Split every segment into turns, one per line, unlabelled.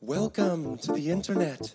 Welcome to the internet.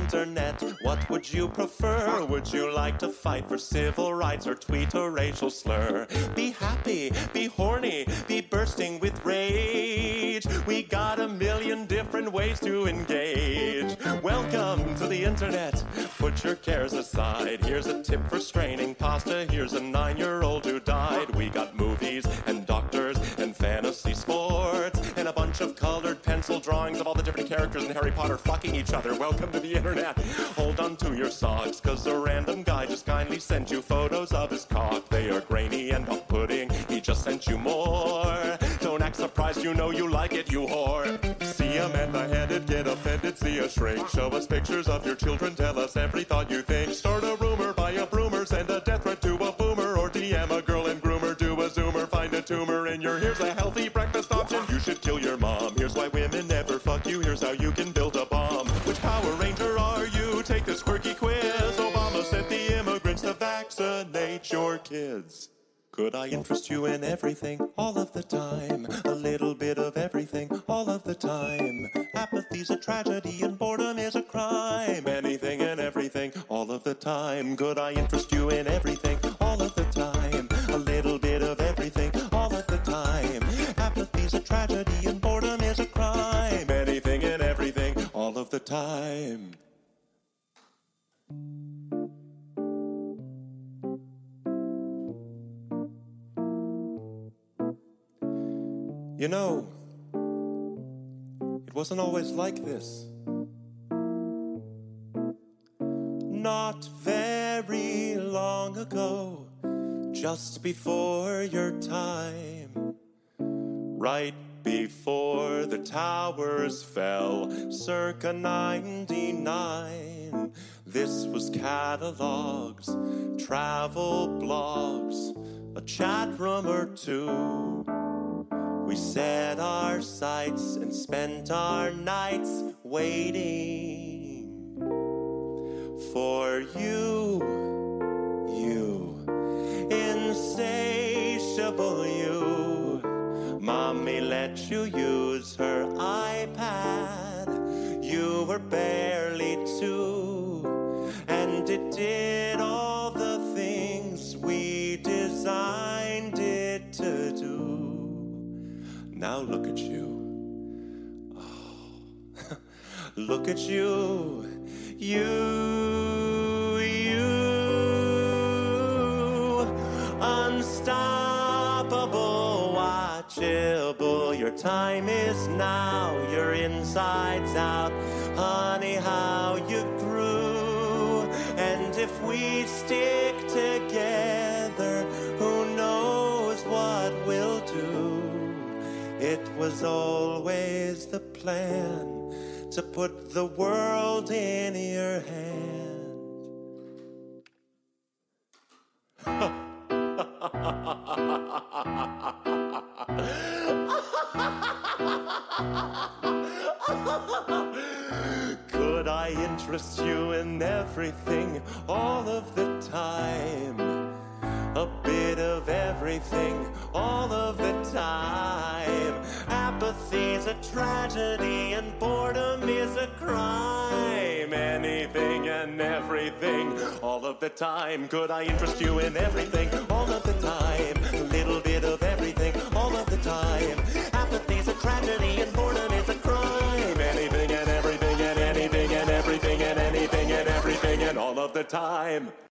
internet. What would you prefer? Would you like to fight for civil rights or tweet a racial slur? Be happy, be horny, be bursting with rage. We got a million different ways to engage. Welcome to the internet. Put your cares aside. Here's a tip for straining pasta. Here's a nine year old drawings of all the different characters in Harry Potter fucking each other. Welcome to the internet. Hold on to your socks, cause a random guy just kindly sent you photos of his cock. They are grainy and off putting. He just sent you more. Don't act surprised, you know you like it, you whore. See a man headed, get offended, see a shrink. Show us pictures of your children, tell us every thought you think. Start a rumor, buy a broomer, send a death threat to a boomer, or DM a girl and groomer, do a zoomer, find a tumor in your here's a healthy breakfast option. You should kill your mom. Here's why women your kids. Could I interest you in everything all of the time? A little bit of everything all of the time. Apathy's a tragedy and boredom is a crime. Anything and everything all of the time. Could I interest you in everything all of the time? A little bit of everything all of the time. Apathy's a tragedy and boredom is a crime. Anything and everything all of the time. You know, it wasn't always like this. Not very long ago, just before your time, right before the towers fell, circa 99. This was catalogs, travel blogs, a chat room or two. We set our sights and spent our nights waiting for you, you, insatiable you. Mommy let you use her iPad. You were barely two, and it did all Now look at you. Oh, look at you. You, you. Unstoppable, watchable. Your time is now. Your insides out. Honey, how you grew. And if we stick together, It was always the plan to put the world in your hand. Could I interest you in everything all of the time? A bit of everything all and boredom is a crime. Anything and everything all of the time. Could I interest you in everything all of the time? A little bit of everything all of the time. Apathy's a tragedy and boredom is a crime. Anything and everything and anything and everything and anything and everything and all of the time.